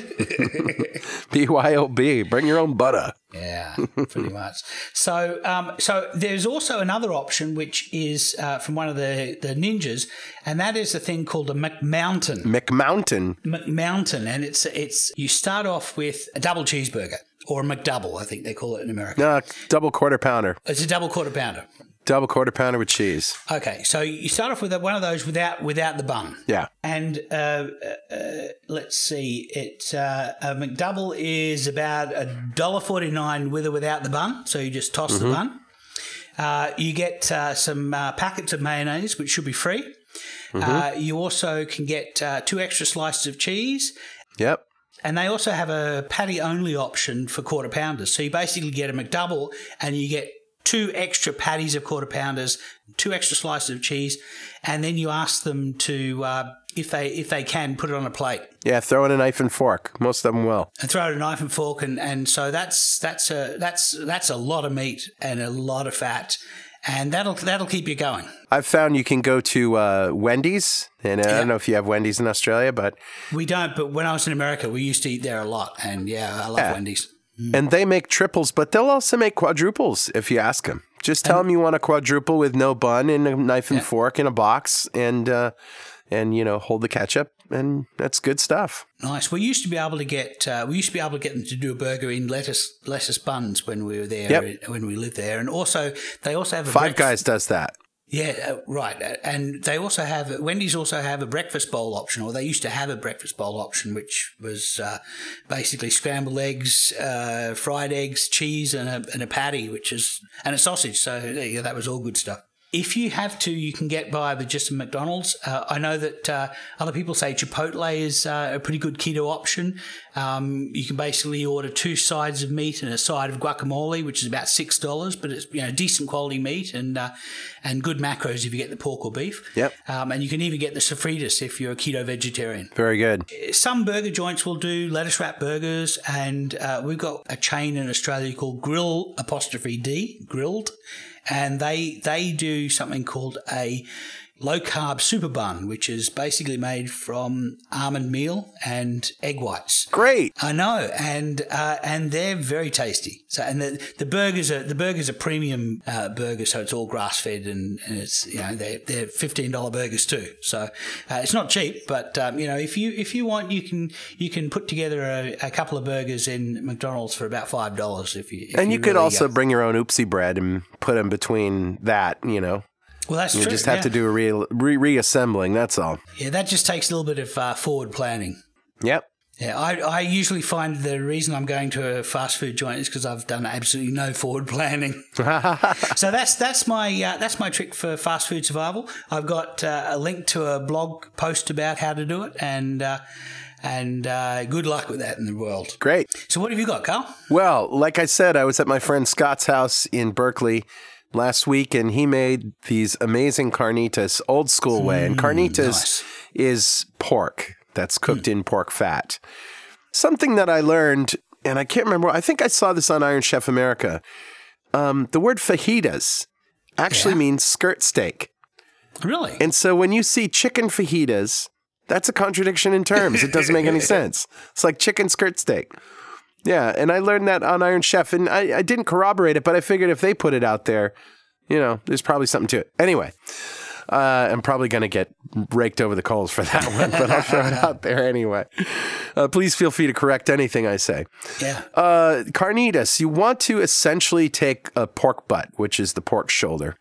[SPEAKER 1] BYOB. Bring your own butter.
[SPEAKER 2] Yeah, pretty much. So, um, so there's also another option which is uh, from one of the, the ninjas, and that is a thing called a McMountain.
[SPEAKER 1] McMountain.
[SPEAKER 2] McMountain, and it's it's you start off with a double cheeseburger or a McDouble, I think they call it in America.
[SPEAKER 1] No, double quarter pounder.
[SPEAKER 2] It's a double quarter pounder.
[SPEAKER 1] Double quarter pounder with cheese.
[SPEAKER 2] Okay, so you start off with one of those without without the bun.
[SPEAKER 1] Yeah.
[SPEAKER 2] And uh, uh, let's see, it uh, a McDouble is about a dollar forty nine with or without the bun. So you just toss the bun. Uh, you get uh, some uh, packets of mayonnaise, which should be free. Uh, you also can get uh, two extra slices of cheese.
[SPEAKER 1] Yep.
[SPEAKER 2] And they also have a patty only option for quarter pounders. So you basically get a McDouble and you get two extra patties of quarter pounders, two extra slices of cheese, and then you ask them to, uh, if they if they can, put it on a plate
[SPEAKER 1] Yeah, throw in a knife and fork. Most of them will.
[SPEAKER 2] and throw it a knife and fork, and, and so that's that's a that's that's a lot of meat and a lot of fat, and that'll that'll keep you going.
[SPEAKER 1] I've found you can go to uh, Wendy's, and I don't know if you have Wendy's in Australia, but
[SPEAKER 2] We don't, but when I was in America, we used to eat there a lot, and yeah, I love
[SPEAKER 1] Yeah.
[SPEAKER 2] Wendy's.
[SPEAKER 1] And they make triples, but they'll also make quadruples if you ask them. Just tell them you want a quadruple with no bun and a knife and fork in a box, and uh, and you know hold the ketchup, and that's good stuff.
[SPEAKER 2] Nice. We used to be able to get uh, we used to be able to get them to do a burger in lettuce lettuce buns when we were there
[SPEAKER 1] Yep.
[SPEAKER 2] when we lived there, and also they also have a
[SPEAKER 1] Five
[SPEAKER 2] breakf-
[SPEAKER 1] Guys does that.
[SPEAKER 2] Yeah, uh, right. Uh, And they also have Wendy's also have a breakfast bowl option, or they used to have a breakfast bowl option, which was uh, basically scrambled eggs, uh, fried eggs, cheese, and a, and a patty, which is and a sausage. So yeah, that was all good stuff. If you have to, you can get by with just a McDonald's. Uh, I know that uh, other people say Chipotle is uh, a pretty good keto option. Um, you can basically order two sides of meat and a side of guacamole, which is about six dollars, but it's you know decent quality meat and uh, and good macros if you get the pork or beef.
[SPEAKER 1] Yep.
[SPEAKER 2] Um, and you can even get the sofritas if you're a keto vegetarian
[SPEAKER 1] Very good.
[SPEAKER 2] some burger joints will do lettuce wrap burgers, and uh, we've got a chain in Australia called Grill apostrophe D Grilled, and they they do something called a low carb super bun, which is basically made from almond meal and egg whites.
[SPEAKER 1] Great.
[SPEAKER 2] I know, and uh, and they're very tasty. So, and the, the burgers are the burgers are premium uh, burgers, so it's all grass fed, and, and it's you know they're they're fifteen dollar burgers too. So uh, it's not cheap, but um, you know if you if you want, you can you can put together a, a couple of burgers in McDonald's for about five dollars if you. If
[SPEAKER 1] And you could
[SPEAKER 2] really
[SPEAKER 1] also
[SPEAKER 2] go-
[SPEAKER 1] bring your own oopsie bread and put them between that, you know.
[SPEAKER 2] Well, that's
[SPEAKER 1] You
[SPEAKER 2] true.
[SPEAKER 1] just have
[SPEAKER 2] yeah.
[SPEAKER 1] to do a re- re- reassembling, that's all.
[SPEAKER 2] yeah, that just takes a little bit of uh, forward planning.
[SPEAKER 1] Yep.
[SPEAKER 2] Yeah, I, I usually find the reason I'm going to a fast food joint is because I've done absolutely no forward planning. so that's that's my uh, that's my trick for fast food survival. I've got uh, a link to a blog post about how to do it, and uh, and uh, good luck with that in the world.
[SPEAKER 1] Great.
[SPEAKER 2] So what have you got, Carl?
[SPEAKER 1] Well, like I said, I was at my friend Scott's house in Berkeley last week, and he made these amazing carnitas old school way. And carnitas
[SPEAKER 2] nice.
[SPEAKER 1] is pork that's cooked in pork fat. Something that I learned, and I can't remember, I think I saw this on Iron Chef America. Um, the word fajitas actually
[SPEAKER 2] Yeah.
[SPEAKER 1] means skirt steak.
[SPEAKER 2] Really?
[SPEAKER 1] And so when you see chicken fajitas, that's a contradiction in terms. It doesn't make any sense. It's like chicken skirt steak. Yeah, and I learned that on Iron Chef, and I, I didn't corroborate it, but I figured if they put it out there, you know, there's probably something to it. Anyway, uh, I'm probably going to get raked over the coals for that one, but I'll throw it out there anyway. Uh, please feel free to correct anything I say.
[SPEAKER 2] yeah.
[SPEAKER 1] Uh, carnitas, you want to essentially take a pork butt, which is the pork shoulder.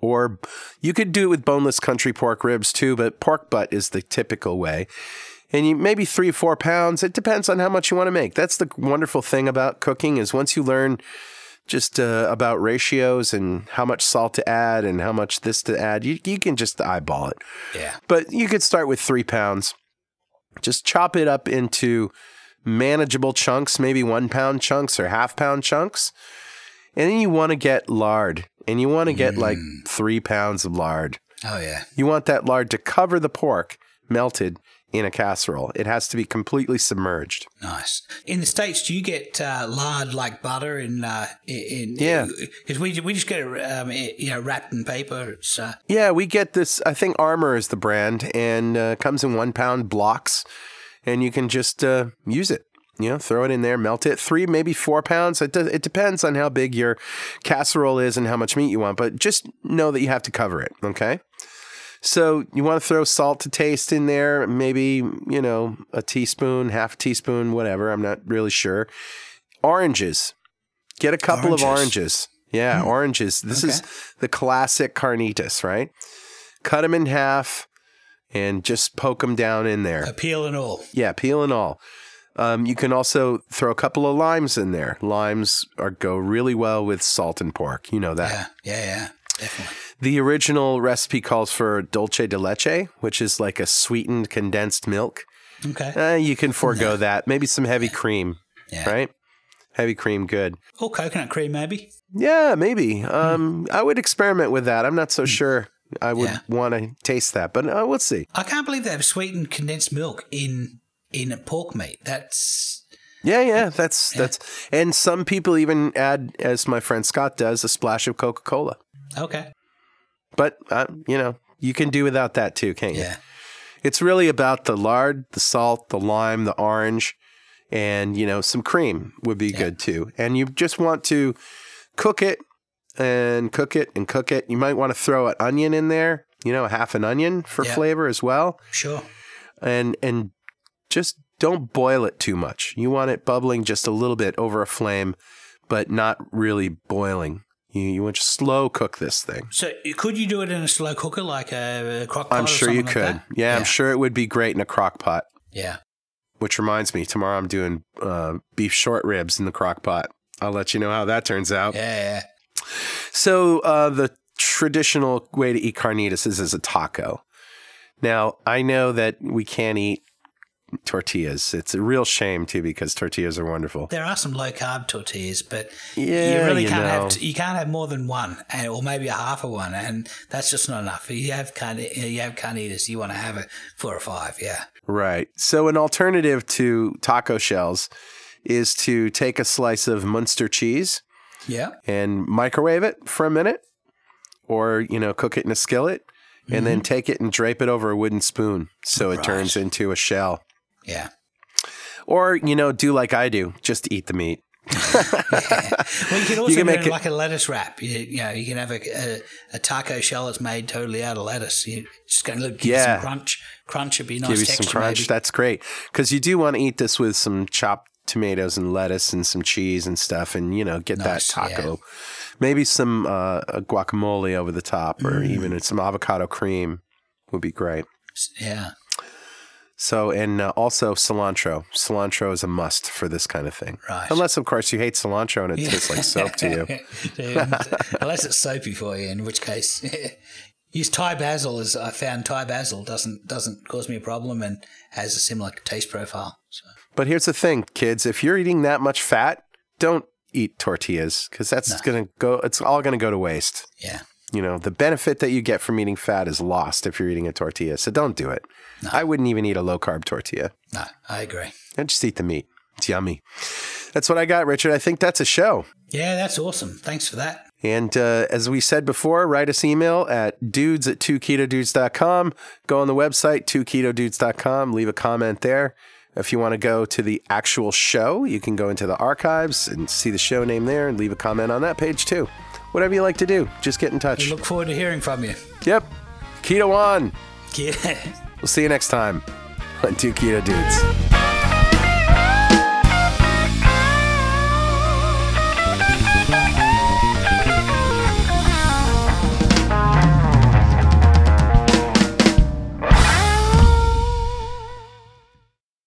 [SPEAKER 1] Or you could do it with boneless country pork ribs too, but pork butt is the typical way. And you maybe three, or four pounds. It depends on how much you want to make. That's the wonderful thing about cooking is once you learn just uh, about ratios and how much salt to add and how much this to add, you, you can just eyeball it.
[SPEAKER 2] Yeah.
[SPEAKER 1] But you could start with three pounds. Just chop it up into manageable chunks, maybe one pound chunks or half pound chunks. And then you want to get lard, and you want to get like three pounds of lard.
[SPEAKER 2] Oh yeah.
[SPEAKER 1] You want that lard to cover the pork melted in a casserole. It has to be completely submerged.
[SPEAKER 2] Nice. In the states, do you get uh, lard like butter in? Uh, in
[SPEAKER 1] Yeah.
[SPEAKER 2] Because we we just get it, um, it, you know, wrapped in paper. It's uh,
[SPEAKER 1] Yeah, we get this. I think Armour is the brand, and uh, comes in one pound blocks, and you can just uh, use it. You know, throw it in there, melt it. Three, maybe four pounds. It, does, it depends on how big your casserole is and how much meat you want, but just know that you have to cover it. Okay. So you want to throw salt to taste in there, maybe you know a teaspoon, half a teaspoon, whatever. I'm not really sure. Oranges, get a couple of
[SPEAKER 2] Oranges.
[SPEAKER 1] oranges. Yeah, oranges. This is the classic carnitas, right? Cut them in half and just poke them down in there.
[SPEAKER 2] a peel and all.
[SPEAKER 1] Yeah, peel and all. Um, you can also throw a couple of limes in there. Limes are go really well with salt and pork. You know that.
[SPEAKER 2] Yeah, yeah, yeah, definitely.
[SPEAKER 1] The original recipe calls for dulce de leche, which is like a sweetened condensed milk.
[SPEAKER 2] Okay.
[SPEAKER 1] Uh, you can forego that. Maybe some heavy cream,
[SPEAKER 2] Yeah.
[SPEAKER 1] right? Heavy cream, good.
[SPEAKER 2] Or coconut cream, maybe.
[SPEAKER 1] Yeah, maybe. Um, I would experiment with that. I'm not so sure I would
[SPEAKER 2] Yeah.
[SPEAKER 1] want to taste that, but uh, we'll see.
[SPEAKER 2] I can't believe they have sweetened condensed milk in in pork meat. That's
[SPEAKER 1] Yeah, yeah, that's that's. And some people even add, as my friend Scott does, a splash of Coca Cola.
[SPEAKER 2] okay.
[SPEAKER 1] But uh, you know, you can do without that too, can't you?
[SPEAKER 2] Yeah.
[SPEAKER 1] It's really about the lard, the salt, the lime, the orange, and you know, some cream would be good too. And you just want to cook it and cook it and cook it. You might want to throw an onion in there, you know, half an onion for
[SPEAKER 2] Yeah.
[SPEAKER 1] flavor as well.
[SPEAKER 2] Sure.
[SPEAKER 1] And and just don't boil it too much. You want it bubbling just a little bit over a flame, but not really boiling. You you want to slow cook this thing.
[SPEAKER 2] So could you do it in a slow cooker like a, crock pot?
[SPEAKER 1] I'm sure you
[SPEAKER 2] like
[SPEAKER 1] could.
[SPEAKER 2] that?
[SPEAKER 1] yeah, I'm sure it would be great in a crock pot.
[SPEAKER 2] Yeah.
[SPEAKER 1] Which reminds me, tomorrow I'm doing uh, beef short ribs in the crock pot. I'll let you know how that turns out.
[SPEAKER 2] Yeah. Yeah.
[SPEAKER 1] So, uh, the traditional way to eat carnitas is as a taco. Now, I know that we can't eat tortillas. It's a real shame, too, because tortillas are wonderful.
[SPEAKER 2] There are some low carb tortillas, but
[SPEAKER 1] Yeah,
[SPEAKER 2] you really
[SPEAKER 1] you
[SPEAKER 2] can't
[SPEAKER 1] know.
[SPEAKER 2] have you can't have more than one, and, or maybe a half of one, and that's just not enough. You have carne, you have carnitas, you want to have a four or five. Yeah.
[SPEAKER 1] Right. So, an alternative to taco shells is to take a slice of Munster cheese
[SPEAKER 2] Yeah.
[SPEAKER 1] and microwave it for a minute or, you know, cook it in a skillet and then mm-hmm. take it and drape it over a wooden spoon so it
[SPEAKER 2] Right.
[SPEAKER 1] turns into a shell.
[SPEAKER 2] Yeah.
[SPEAKER 1] Or, you know, do like I do, just eat the meat.
[SPEAKER 2] Well, you can also
[SPEAKER 1] can make
[SPEAKER 2] it like a lettuce wrap. You, you know, you can have a, a, a taco shell that's made totally out of lettuce. You just going to give you
[SPEAKER 1] Yeah.
[SPEAKER 2] some crunch. Crunch would be nice
[SPEAKER 1] Give you
[SPEAKER 2] texture.
[SPEAKER 1] some crunch.
[SPEAKER 2] maybe.
[SPEAKER 1] That's great. Because you do want to eat this with some chopped tomatoes and lettuce and some cheese and stuff and, you know, get
[SPEAKER 2] Nice,
[SPEAKER 1] that taco. Maybe some uh, guacamole over the top or
[SPEAKER 2] Mm.
[SPEAKER 1] even some avocado cream would be great.
[SPEAKER 2] Yeah.
[SPEAKER 1] So, and uh, also cilantro. Cilantro is a must for this kind of thing.
[SPEAKER 2] Right.
[SPEAKER 1] Unless, of course, you hate cilantro and it tastes like soap to you.
[SPEAKER 2] Unless it's soapy for you, in which case use Thai basil. As I found, Thai basil doesn't doesn't cause me a problem and has a similar taste profile. So
[SPEAKER 1] But here's the thing, kids. If you're eating that much fat, don't eat tortillas because that's going to go, it's all going to go to waste.
[SPEAKER 2] yeah,
[SPEAKER 1] You know, the benefit that you get from eating fat is lost if you're eating a tortilla. So don't do it. I wouldn't even eat a low carb tortilla.
[SPEAKER 2] no, I agree.
[SPEAKER 1] I just eat the meat. It's yummy. That's what I got, Richard. I think that's a show.
[SPEAKER 2] Yeah, that's awesome. Thanks for that.
[SPEAKER 1] And uh, as we said before, write us email at dudes at 2ketodudes.com. Go on the website, 2ketodudes.com. Leave a comment there. If you want to go to the actual show, you can go into the archives and see the show name there and leave a comment on that page too. Whatever you like to do, just get in touch.
[SPEAKER 2] We look forward to hearing from you.
[SPEAKER 1] Yep. Keto on.
[SPEAKER 2] Yeah.
[SPEAKER 1] We'll see you next time on Two Keto Dudes.